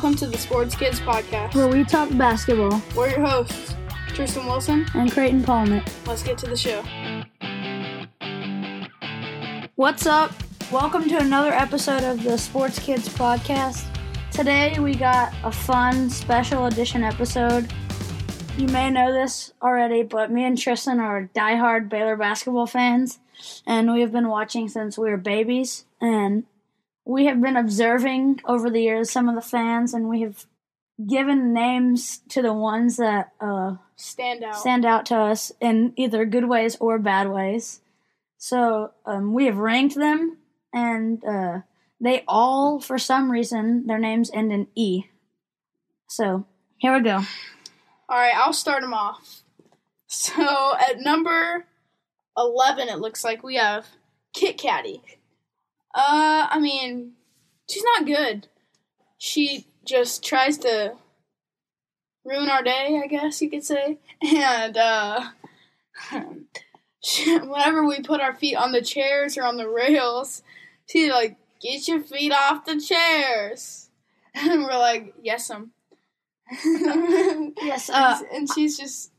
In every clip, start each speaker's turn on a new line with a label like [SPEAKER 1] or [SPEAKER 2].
[SPEAKER 1] Welcome to the Sports Kids Podcast.
[SPEAKER 2] where we talk basketball
[SPEAKER 1] We're your hosts, Tristan Wilson.
[SPEAKER 2] and Creighton Palmet.
[SPEAKER 1] Let's get to the show.
[SPEAKER 2] What's up? Welcome to another episode of the Sports Kids Podcast. Today we got a fun special edition episode. You may know this already, but me and Tristan are diehard Baylor basketball fans, and we have been watching since we were babies. And we have been observing over the years some of the fans, and we have given names to the ones that uh,
[SPEAKER 1] Stand out.
[SPEAKER 2] stand out to us in either good ways or bad ways. So um, we have ranked them, and uh, they all, for some reason, their names end in E. So here we go.
[SPEAKER 1] All right, I'll start them off. So at number 11, it looks like we have Kit Katty. Uh, I mean, she's not good. She just tries to ruin our day, I guess you could say. And, uh, she, whenever we put our feet on the chairs or on the rails, she's like, get your feet off the chairs. And we're like, yes, um.
[SPEAKER 2] Yes, uh,
[SPEAKER 1] and she's just.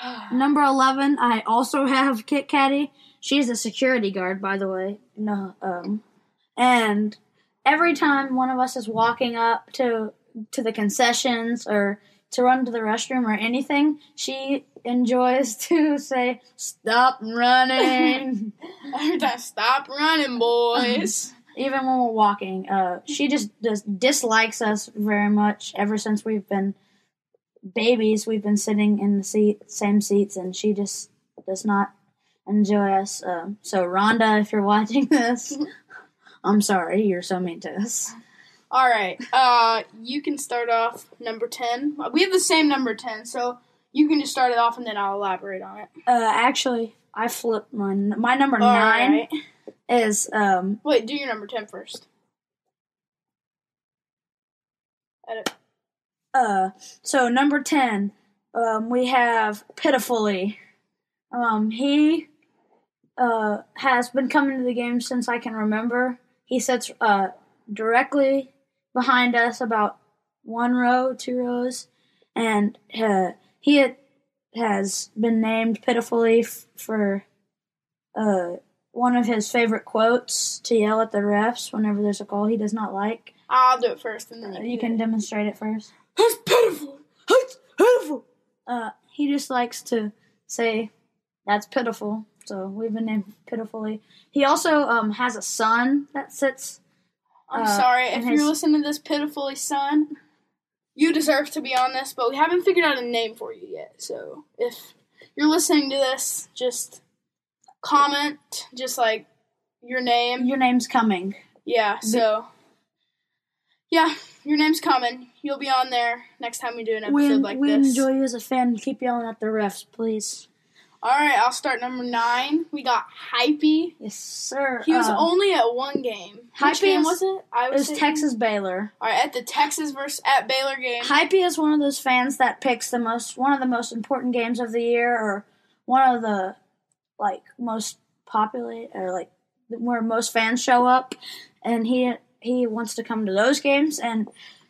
[SPEAKER 2] number eleven. I also have Kit Katty. She's a security guard, by the way. No, um, and every time one of us is walking up to to the concessions or to run to the restroom or anything, she enjoys to say, "Stop running."
[SPEAKER 1] Every time, stop running, boys.
[SPEAKER 2] Even when we're walking, uh, she just does dislikes us very much. Ever since we've been babies, we've been sitting in the seat, same seats, and she just does not enjoy us. Um, so, Rhonda, if you're watching this, I'm sorry, you're so mean to us.
[SPEAKER 1] All right, uh, you can start off number ten. We have the same number ten, so you can just start it off, and then I'll elaborate on it.
[SPEAKER 2] Uh, actually, I flipped my my number
[SPEAKER 1] All
[SPEAKER 2] nine
[SPEAKER 1] right.
[SPEAKER 2] is um
[SPEAKER 1] Wait, do your number ten first. Edit.
[SPEAKER 2] Uh, so number ten, um, we have pitifully. Um, he uh has been coming to the game since I can remember. He sits uh directly behind us, about one row, two rows, and uh, he had, has been named pitifully f- for uh one of his favorite quotes to yell at the refs whenever there's a call he does not like.
[SPEAKER 1] I'll do it first, and then
[SPEAKER 2] Uh,
[SPEAKER 1] you,
[SPEAKER 2] you can demonstrate it first.
[SPEAKER 1] That's pitiful. That's pitiful.
[SPEAKER 2] uh, he just likes to say that's pitiful. So we've been named pitifully. He also um, has a son that sits.
[SPEAKER 1] I'm
[SPEAKER 2] Uh,
[SPEAKER 1] sorry if
[SPEAKER 2] his-
[SPEAKER 1] you're listening to this pitifully, son. You deserve to be on this, but we haven't figured out a name for you yet. So if you're listening to this, just comment, just like your name.
[SPEAKER 2] Your name's coming.
[SPEAKER 1] Yeah. So yeah, your name's coming. You'll be on there next time we do an episode
[SPEAKER 2] We,
[SPEAKER 1] like
[SPEAKER 2] we
[SPEAKER 1] this.
[SPEAKER 2] enjoy you as a fan. Keep yelling at the refs, please.
[SPEAKER 1] All right, I'll start number nine. We got Hypey.
[SPEAKER 2] Yes, sir.
[SPEAKER 1] He was
[SPEAKER 2] Um,
[SPEAKER 1] only at one game. Which
[SPEAKER 2] Hypey
[SPEAKER 1] game was it? I
[SPEAKER 2] it was Texas Baylor.
[SPEAKER 1] All right, at the Texas versus at Baylor game.
[SPEAKER 2] Hypey is one of those fans that picks the most one of the most important games of the year, or one of the like most popular or like where most fans show up, and he he wants to come to those games. And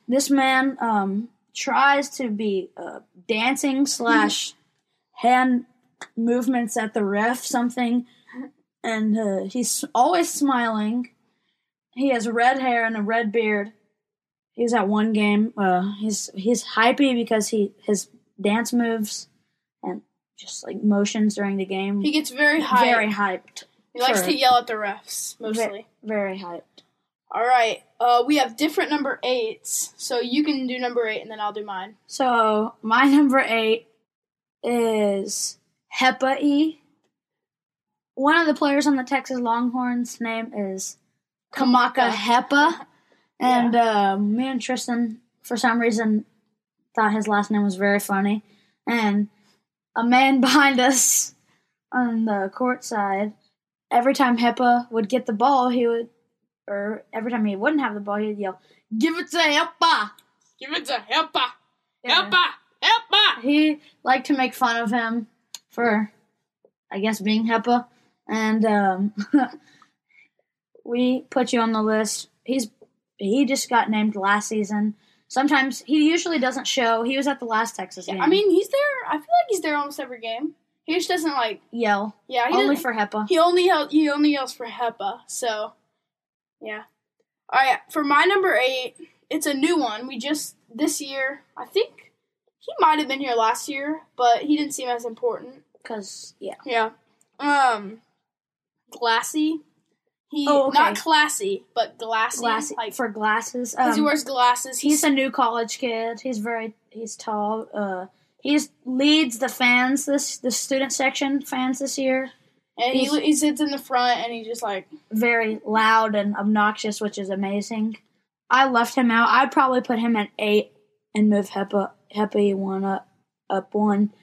[SPEAKER 2] this man um, tries to be uh, dancing slash hand movements at the ref something, and uh, he's always smiling. He has red hair and a red beard. He's at one game. Uh, he's he's hypey because he his dance moves and just like motions during the game.
[SPEAKER 1] He gets very high.
[SPEAKER 2] very hyped.
[SPEAKER 1] he likes to yell at the refs mostly.
[SPEAKER 2] Ve- very hyped.
[SPEAKER 1] All right. Uh, we have different number eights, so you can do number eight, and then I'll do mine.
[SPEAKER 2] So my number eight is Hepa E. One of the players on the Texas Longhorns' name is Kamaka Hepa, and uh, me and Tristan, for some reason, thought his last name was very funny. And a man behind us on the court side, every time Hepa would get the ball, he would, or every time he wouldn't have the ball, he'd yell, "Give it to Hepa!"
[SPEAKER 1] Give it to Helpa,
[SPEAKER 2] Yeah.
[SPEAKER 1] Helpa, Helpa.
[SPEAKER 2] he liked to make fun of him for, I guess, being Hepa. And um, we put you on the list. He's he just got named last season, Sometimes he usually doesn't show. He was at the last Texas
[SPEAKER 1] Yeah,
[SPEAKER 2] game.
[SPEAKER 1] I mean, he's there. I feel like he's there almost every game. He just doesn't like.
[SPEAKER 2] yell
[SPEAKER 1] Yeah, he
[SPEAKER 2] only for Hepa.
[SPEAKER 1] He only yell, he only yells for Hepa. So, yeah. All right, for my number eight, it's a new one. We just this year. I think he might have been here last year, but he didn't seem as important.
[SPEAKER 2] Because yeah,
[SPEAKER 1] Yeah. Um, glassy. He
[SPEAKER 2] Oh, okay.
[SPEAKER 1] not classy, but glassy.
[SPEAKER 2] glass
[SPEAKER 1] like
[SPEAKER 2] for glasses.
[SPEAKER 1] because he
[SPEAKER 2] Um,
[SPEAKER 1] wears glasses.
[SPEAKER 2] he's a new college kid. He's very he's tall. Uh, he leads the fans this the student section fans this year.
[SPEAKER 1] and he
[SPEAKER 2] he's-
[SPEAKER 1] he sits in the front and he's just like
[SPEAKER 2] Very loud and obnoxious, which is amazing. I left him out. I'd probably put him at eight and move Hepa Hepa one up up one.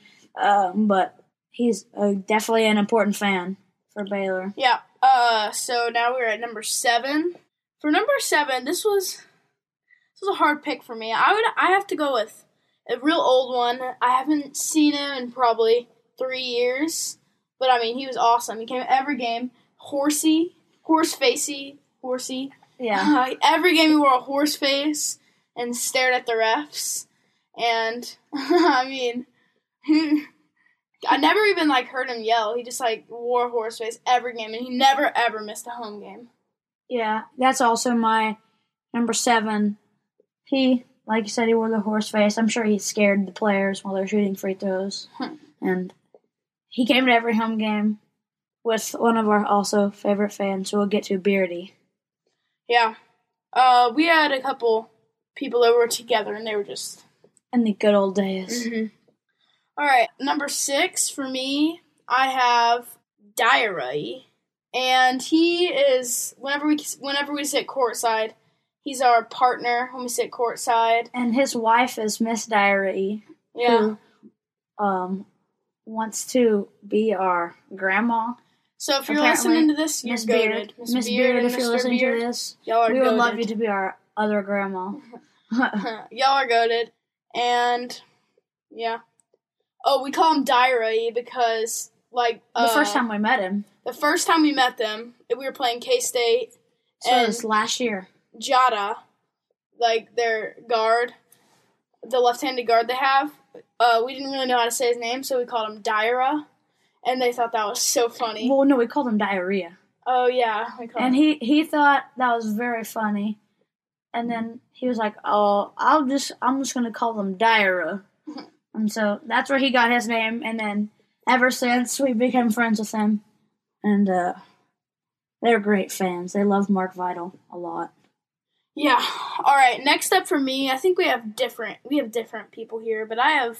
[SPEAKER 2] Um, but he's uh, definitely an important fan for Baylor.
[SPEAKER 1] Yeah. Uh. So now we're at number seven. For number seven, this was this was a hard pick for me. I would I have to go with a real old one. I haven't seen him in probably three years, but I mean he was awesome. He came every game. Horsey, horse facey, horsey.
[SPEAKER 2] Yeah,
[SPEAKER 1] Uh, every game he wore a horse face and stared at the refs. And I mean, I never even like heard him yell. He just like wore a horse face every game, and he never ever missed a home game.
[SPEAKER 2] yeah. That's also my number seven. He, like you said, he wore the horse face. I'm sure he scared the players while they're shooting free throws.
[SPEAKER 1] Hmm.
[SPEAKER 2] and he came to every home game with one of our also favorite fans who we'll get to Beardy.
[SPEAKER 1] Yeah, uh, we had a couple people over together, and they were just.
[SPEAKER 2] In the good old days.
[SPEAKER 1] All right, number six for me, I have Diary, and he is whenever we whenever we sit courtside, he's our partner when we sit courtside.
[SPEAKER 2] And his wife is Miss Diary,
[SPEAKER 1] Yeah.
[SPEAKER 2] who um wants to be our grandma.
[SPEAKER 1] So if you're
[SPEAKER 2] Apparently,
[SPEAKER 1] listening to this, you're
[SPEAKER 2] Miss. Beard. Miss Beard,
[SPEAKER 1] and
[SPEAKER 2] if you're listening
[SPEAKER 1] Beard,
[SPEAKER 2] to this,
[SPEAKER 1] y'all are
[SPEAKER 2] we would love you to be our other grandma.
[SPEAKER 1] y'all are goaded. And yeah. Oh, we call him Diary because like
[SPEAKER 2] the
[SPEAKER 1] uh,
[SPEAKER 2] first time we met him,
[SPEAKER 1] the first time we met them, we were playing K State
[SPEAKER 2] so it
[SPEAKER 1] and
[SPEAKER 2] was last year.
[SPEAKER 1] Jada, like their guard, the left-handed guard they have. Uh, we didn't really know how to say his name, so we called him Dyra, and they thought that was so funny.
[SPEAKER 2] Well, no, we called him Diarrhea.
[SPEAKER 1] oh yeah,
[SPEAKER 2] and
[SPEAKER 1] him.
[SPEAKER 2] he he thought that was very funny and then he was like oh i'll just i'm just gonna call him Dyra. and so that's where he got his name and then ever since we became friends with him and uh they're great fans they love mark vital a lot
[SPEAKER 1] Yeah. All right. Next up for me, I think we have different. We have different people here, but I have,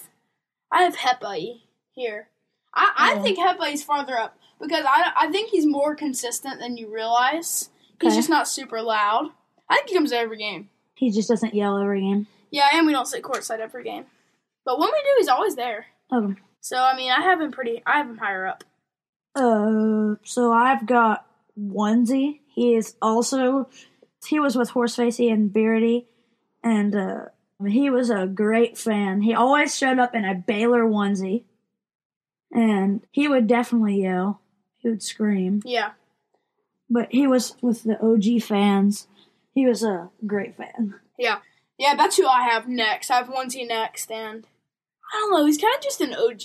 [SPEAKER 1] I have Hepai here. I, I
[SPEAKER 2] Oh.
[SPEAKER 1] think Hepai is farther up because I, I think he's more consistent than you realize. He's
[SPEAKER 2] Okay.
[SPEAKER 1] just not super loud. I think he comes to every game.
[SPEAKER 2] he just doesn't yell every game
[SPEAKER 1] Yeah, and we don't sit courtside every game, but when we do, he's always there.
[SPEAKER 2] okay
[SPEAKER 1] So I mean, I have him pretty. I have him higher up.
[SPEAKER 2] Uh, so I've got Onesie. He is also he was with Horsefacey and Beardy, and uh, he was a great fan. He always showed up in a Baylor onesie, and he would definitely yell. He would scream,
[SPEAKER 1] Yeah.
[SPEAKER 2] but he was with the OG fans. He was a great fan.
[SPEAKER 1] Yeah. Yeah, that's who I have next. I have Onesie next, and I don't know. He's kind of just an OG.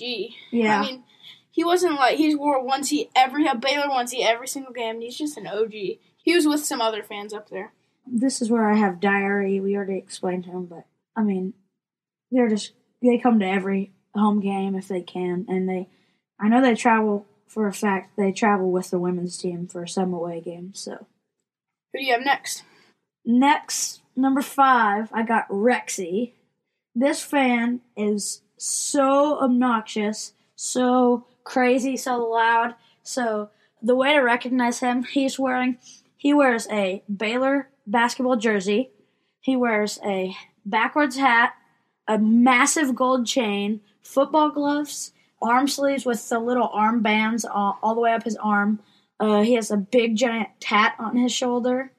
[SPEAKER 2] Yeah,
[SPEAKER 1] I mean, he wasn't like he wore onesie every a Baylor onesie every single game. He's just an OG. He was with some other fans up there.
[SPEAKER 2] this is where I have diary. We already explained him, but I mean, they're just they come to every home game if they can, and they I know they travel for a fact they travel with the women's team for some away games. So
[SPEAKER 1] Who do you have next?
[SPEAKER 2] next number five, I got Rexy. This fan is so obnoxious, so crazy, so loud. So the way to recognize him, he's wearing he wears a Baylor basketball jersey. He wears a backwards hat, a massive gold chain, football gloves, arm sleeves with the little arm bands all, all the way up his arm. Uh, he has a big giant tat on his shoulder,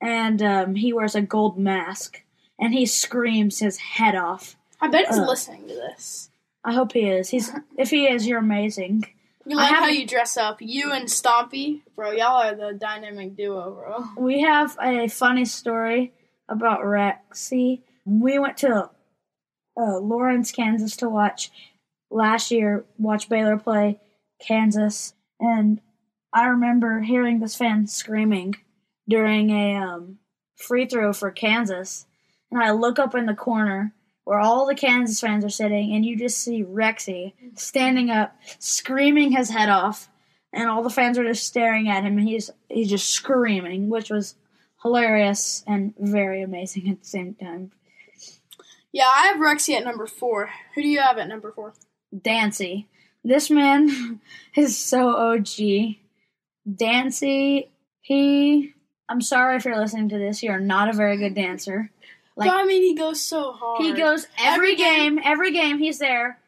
[SPEAKER 2] and um, he wears a gold mask. And he screams his head off.
[SPEAKER 1] I bet he's
[SPEAKER 2] Uh.
[SPEAKER 1] listening to this.
[SPEAKER 2] I hope he is. He's if he is, you're amazing.
[SPEAKER 1] You like how you dress up. You and Stompy, bro. Y'all are the dynamic duo, bro.
[SPEAKER 2] We have a funny story about Rexy. We went to uh, Lawrence, Kansas to watch last year, watch Baylor play Kansas. And I remember hearing this fan screaming during a um, free throw for Kansas. And I look up in the corner where all the Kansas fans are sitting, and you just see Rexy standing up, screaming his head off, and all the fans are just staring at him, and he's he's just screaming, which was hilarious and very amazing at the same time.
[SPEAKER 1] Yeah, I have Rexy at number four. Who do you have at number four?
[SPEAKER 2] Dancy, this man is so OG. Dancy, he. I'm sorry if you're listening to this. You're not a very good dancer. Like
[SPEAKER 1] but I mean, he goes so hard.
[SPEAKER 2] He goes every,
[SPEAKER 1] Every
[SPEAKER 2] game, every game he's there.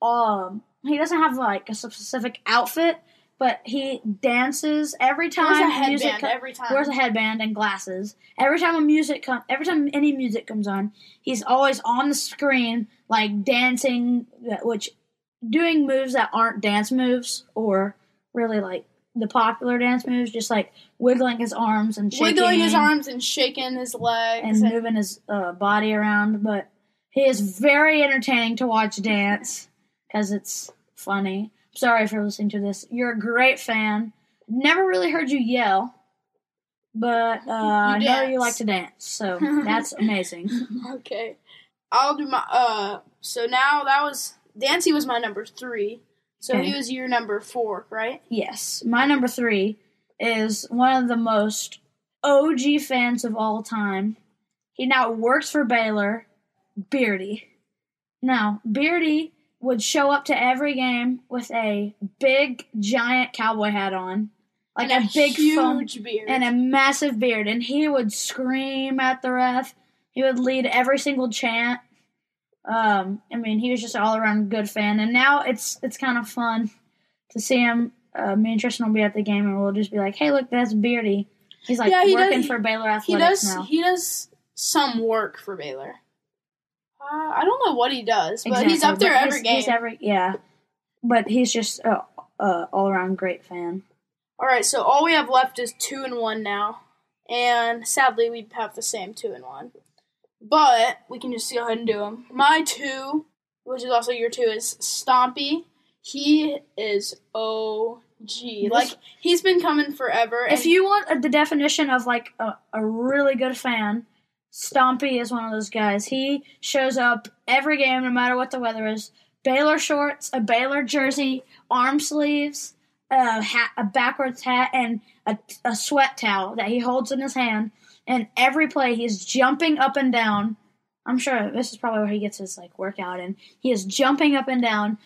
[SPEAKER 2] Um, he doesn't have like a specific outfit, but he dances every
[SPEAKER 1] Wears
[SPEAKER 2] time
[SPEAKER 1] a headband
[SPEAKER 2] music co-
[SPEAKER 1] every time.
[SPEAKER 2] wears a headband and glasses. Every time a music come, every time any music comes on, he's always on the screen like dancing, which doing moves that aren't dance moves or really like the popular dance moves, just like wiggling his arms and shaking
[SPEAKER 1] wiggling his arms and shaking his legs.
[SPEAKER 2] and moving his uh, body around. But he is very entertaining to watch dance because it's funny. Sorry if you're listening to this. You're a great fan. Never really heard you yell, but uh, I know you like to dance, so that's amazing.
[SPEAKER 1] okay, I'll do my. Uh, so now that was Dancy was my number three. So
[SPEAKER 2] Okay.
[SPEAKER 1] he was your number four, right?
[SPEAKER 2] Yes, my number three is one of the most OG fans of all time. He now works for Baylor, Beardy. Now, Beardy would show up to every game with a big, giant cowboy hat on, like
[SPEAKER 1] and
[SPEAKER 2] a, big foam
[SPEAKER 1] beard.
[SPEAKER 2] and a massive beard, and he would scream at the ref. He would lead every single chant. Um, I mean, he was just all around good fan, and now it's it's kind of fun to see him. Uh, me and Tristan will be at the game, and we'll just be like, "Hey, look, that's Beardy." He's like
[SPEAKER 1] Yeah, he
[SPEAKER 2] working
[SPEAKER 1] does-
[SPEAKER 2] for Baylor Athletics he
[SPEAKER 1] does
[SPEAKER 2] now.
[SPEAKER 1] he does some work for Baylor. Uh, I don't know what he does, but he's up there every
[SPEAKER 2] he's-
[SPEAKER 1] game.
[SPEAKER 2] He's every yeah, but he's just a, a all around great fan.
[SPEAKER 1] All right, so all we have left is two and one now, and sadly we have the same two and one. But we can just go ahead and do them. My two, which is also your two, is Stompy. He is OG. Like he's been coming forever.
[SPEAKER 2] If you want the definition of like a, a really good fan, Stompy is one of those guys. He shows up every game, no matter what the weather is. Baylor shorts, a Baylor jersey, arm sleeves, a hat, a backwards hat, and a, a sweat towel that he holds in his hand. And every play, he's jumping up and down. I'm sure this is probably where he gets his like workout in. He is jumping up and down,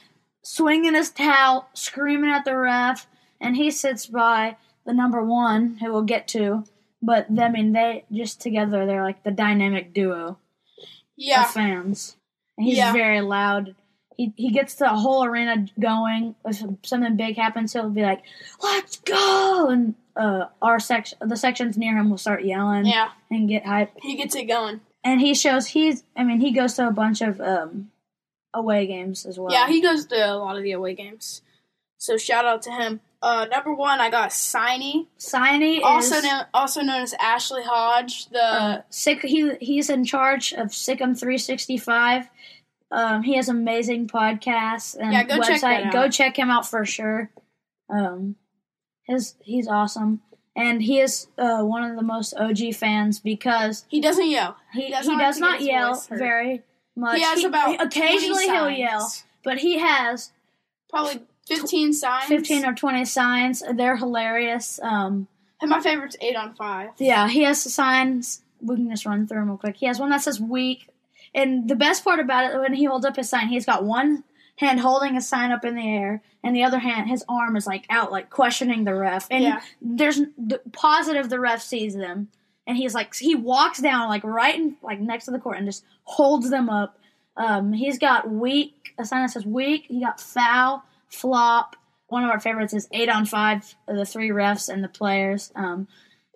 [SPEAKER 2] swinging his towel, screaming at the ref, and he sits by the number one, who we'll get to. But I mean, they just together, they're like the dynamic duo
[SPEAKER 1] yeah,
[SPEAKER 2] of fans. And he's
[SPEAKER 1] Yeah.
[SPEAKER 2] very loud. He he gets the whole arena going. If something big happens, he'll be like, "Let's go!" And uh, our section, the sections near him, will start yelling
[SPEAKER 1] yeah,
[SPEAKER 2] and get hype.
[SPEAKER 1] he gets it going.
[SPEAKER 2] And he shows he's. I mean, he goes to a bunch of um, away games as well.
[SPEAKER 1] Yeah, he goes to a lot of the away games. So shout out to him. Uh, number one, I got Signy,
[SPEAKER 2] Signy
[SPEAKER 1] also
[SPEAKER 2] is
[SPEAKER 1] known also known as Ashley Hodge. The
[SPEAKER 2] uh, sick. He he's in charge of Sic 'Em 365. Um, he has amazing podcasts and
[SPEAKER 1] Yeah, go
[SPEAKER 2] website.
[SPEAKER 1] check
[SPEAKER 2] Go check him out for sure. Um, his he's awesome, and he is uh, one of the most OG fans because
[SPEAKER 1] he doesn't yell.
[SPEAKER 2] he
[SPEAKER 1] He
[SPEAKER 2] he,
[SPEAKER 1] doesn't
[SPEAKER 2] does not yell very much.
[SPEAKER 1] He has about
[SPEAKER 2] occasionally
[SPEAKER 1] 20
[SPEAKER 2] he'll yell, but he has
[SPEAKER 1] Probably fifteen signs.
[SPEAKER 2] 15 or 20 signs. They're hilarious. Um,
[SPEAKER 1] And my favorite's eight on five.
[SPEAKER 2] Yeah, he has signs. We can just run through them real quick. He has one that says weak. And the best part about it, when he holds up his sign, he's got one hand holding a sign up in the air, and the other hand, his arm is like out, like questioning the ref. And
[SPEAKER 1] Yeah.
[SPEAKER 2] there's the, positive the ref sees them, and he's like, he walks down like right in, like next to the court and just holds them up. Um, he's got weak, a sign that says weak. He got foul, flop. One of our favorites is eight on five. The three refs and the players. Um,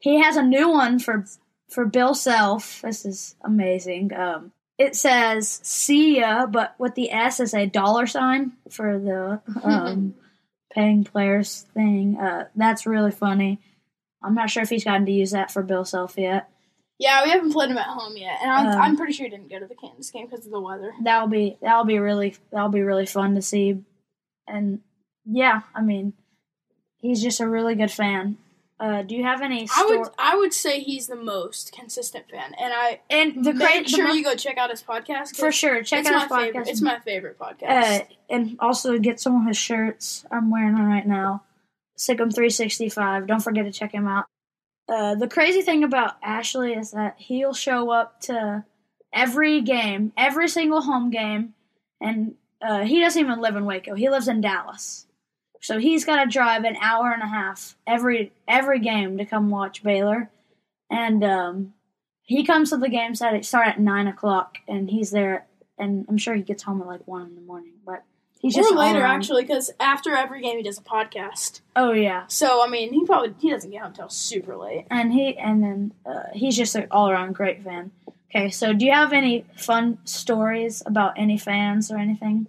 [SPEAKER 2] he has a new one for for Bill Self. This is amazing. Um, it says "see ya," but with the S as a dollar sign for the um, paying players thing. Uh, that's really funny. I'm not sure if he's gotten to use that for Bill Self yet.
[SPEAKER 1] Yeah, we haven't played him at home yet, and I'm,
[SPEAKER 2] Um,
[SPEAKER 1] I'm pretty sure he didn't go to the Kansas game because of the weather.
[SPEAKER 2] That'll be that'll be really that'll be really fun to see. And yeah, I mean, he's just a really good fan. Uh, do you have any?
[SPEAKER 1] I would I would say he's the most consistent fan, and I
[SPEAKER 2] and the
[SPEAKER 1] make
[SPEAKER 2] cra- the
[SPEAKER 1] sure
[SPEAKER 2] mo-
[SPEAKER 1] you go check out his podcast
[SPEAKER 2] for sure. Check out his podcast.
[SPEAKER 1] favorite. It's my favorite podcast.
[SPEAKER 2] uh, and also get some of his shirts. I'm wearing them right now. Sic 'Em 365. Don't forget to check him out. Uh, the crazy thing about Ashley is that he'll show up to every game, every single home game, and uh, he doesn't even live in Waco. He lives in Dallas, so he's got to drive an hour and a half every every game to come watch Baylor, and um, he comes to the games that start at nine o'clock, and he's there and I'm sure he gets home at like one in the morning. But he's just
[SPEAKER 1] or later, actually, because after every game he does a podcast.
[SPEAKER 2] Oh yeah,
[SPEAKER 1] So I mean, he probably he doesn't get home until super late.
[SPEAKER 2] and he and then uh, he's just an all around great fan. Okay, so do you have any fun stories about any fans or anything?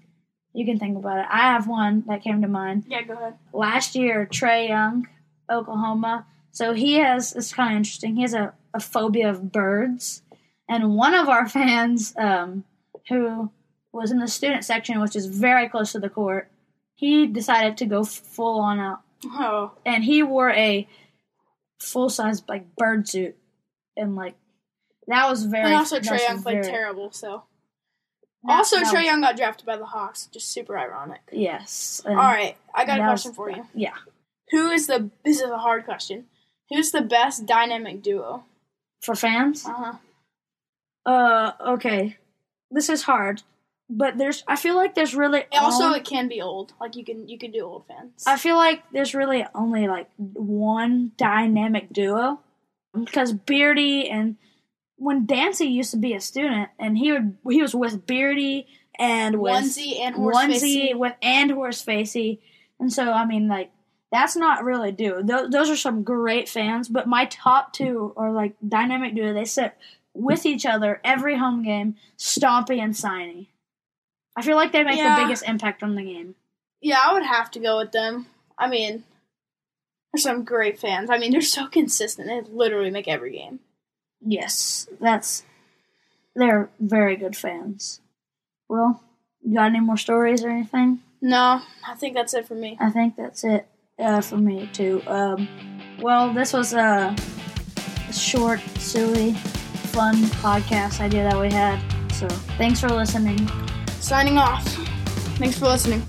[SPEAKER 2] You can think about it. I have one that came to mind.
[SPEAKER 1] Yeah, go ahead.
[SPEAKER 2] last year, Trae Young, Oklahoma. So he has, it's kind of interesting, he has a, a phobia of birds. And one of our fans, um, who was in the student section, which is very close to the court, he decided to go f- full on out.
[SPEAKER 1] Oh,
[SPEAKER 2] And he wore a full size, like, bird suit. And, like, that was very.
[SPEAKER 1] and also
[SPEAKER 2] Trae
[SPEAKER 1] Young played
[SPEAKER 2] very-
[SPEAKER 1] terrible. So also
[SPEAKER 2] Trae
[SPEAKER 1] Young got drafted by the Hawks. Just super ironic.
[SPEAKER 2] Yes.
[SPEAKER 1] All right, I got a question for you.
[SPEAKER 2] Yeah.
[SPEAKER 1] Who is the? This is a hard question. Who's the best dynamic duo?
[SPEAKER 2] For fans?
[SPEAKER 1] Uh huh.
[SPEAKER 2] Uh, okay. This is hard, but there's. I feel like there's really
[SPEAKER 1] Also,
[SPEAKER 2] only-
[SPEAKER 1] it can be old. Like you can you can do old fans.
[SPEAKER 2] I feel like there's really only like one dynamic duo because Beardy and when Dancy used to be a student and he would he was with Beardy and with
[SPEAKER 1] Onesie and horse
[SPEAKER 2] onesie
[SPEAKER 1] facey.
[SPEAKER 2] with and horse facey, and so I mean like that's not really a duo. Those, those are some great fans, but my top two are like dynamic duo. They sit with each other every home game, Stompy and Signy. I feel like they make
[SPEAKER 1] Yeah.
[SPEAKER 2] the biggest impact on the game.
[SPEAKER 1] Yeah, I would have to go with them. I mean, there's some great fans. I mean, they're so consistent. They literally make every game.
[SPEAKER 2] Yes, that's they're very good fans. Well, you got any more stories or anything?
[SPEAKER 1] No, I think that's it for me.
[SPEAKER 2] I think that's it uh, for me too. Um, well, this was a short, silly, fun podcast idea that we had. So thanks for listening.
[SPEAKER 1] Signing off. Thanks for listening.